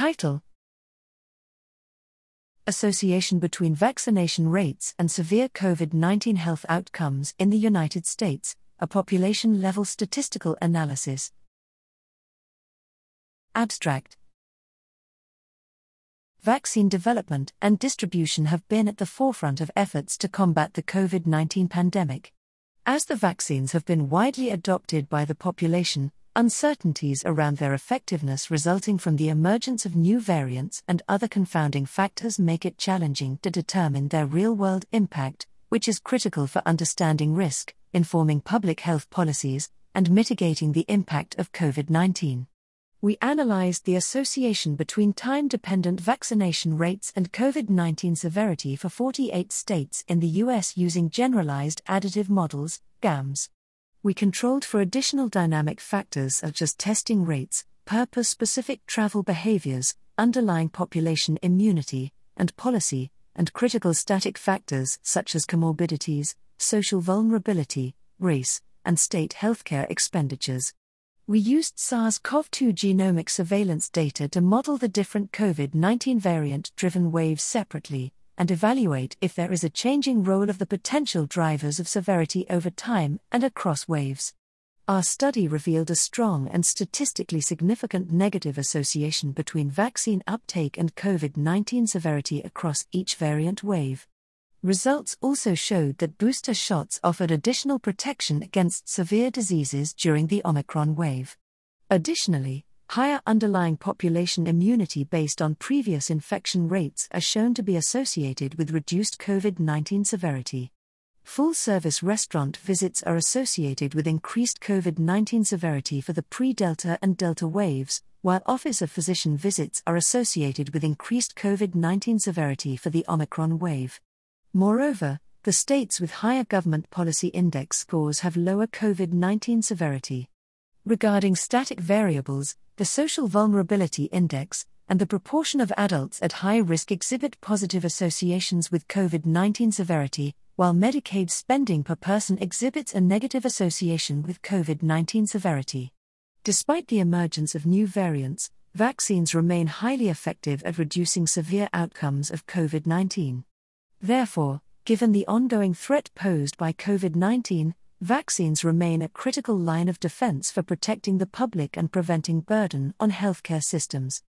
Title Association between vaccination rates and severe COVID 19 health outcomes in the United States, a population level statistical analysis. Abstract Vaccine development and distribution have been at the forefront of efforts to combat the COVID 19 pandemic. As the vaccines have been widely adopted by the population, uncertainties around their effectiveness resulting from the emergence of new variants and other confounding factors make it challenging to determine their real world impact, which is critical for understanding risk, informing public health policies, and mitigating the impact of COVID 19 we analyzed the association between time dependent vaccination rates and COVID 19 severity for 48 states in the U.S. using generalized additive models, GAMS. We controlled for additional dynamic factors such as testing rates, purpose specific travel behaviors, underlying population immunity, and policy, and critical static factors such as comorbidities, social vulnerability, race, and state healthcare expenditures. We used SARS CoV 2 genomic surveillance data to model the different COVID 19 variant driven waves separately and evaluate if there is a changing role of the potential drivers of severity over time and across waves. Our study revealed a strong and statistically significant negative association between vaccine uptake and COVID 19 severity across each variant wave. Results also showed that booster shots offered additional protection against severe diseases during the Omicron wave. Additionally, higher underlying population immunity based on previous infection rates are shown to be associated with reduced COVID 19 severity. Full service restaurant visits are associated with increased COVID 19 severity for the pre Delta and Delta waves, while office of physician visits are associated with increased COVID 19 severity for the Omicron wave. Moreover, the states with higher government policy index scores have lower COVID 19 severity. Regarding static variables, the Social Vulnerability Index and the proportion of adults at high risk exhibit positive associations with COVID 19 severity, while Medicaid spending per person exhibits a negative association with COVID 19 severity. Despite the emergence of new variants, vaccines remain highly effective at reducing severe outcomes of COVID 19. Therefore, given the ongoing threat posed by COVID 19, vaccines remain a critical line of defense for protecting the public and preventing burden on healthcare systems.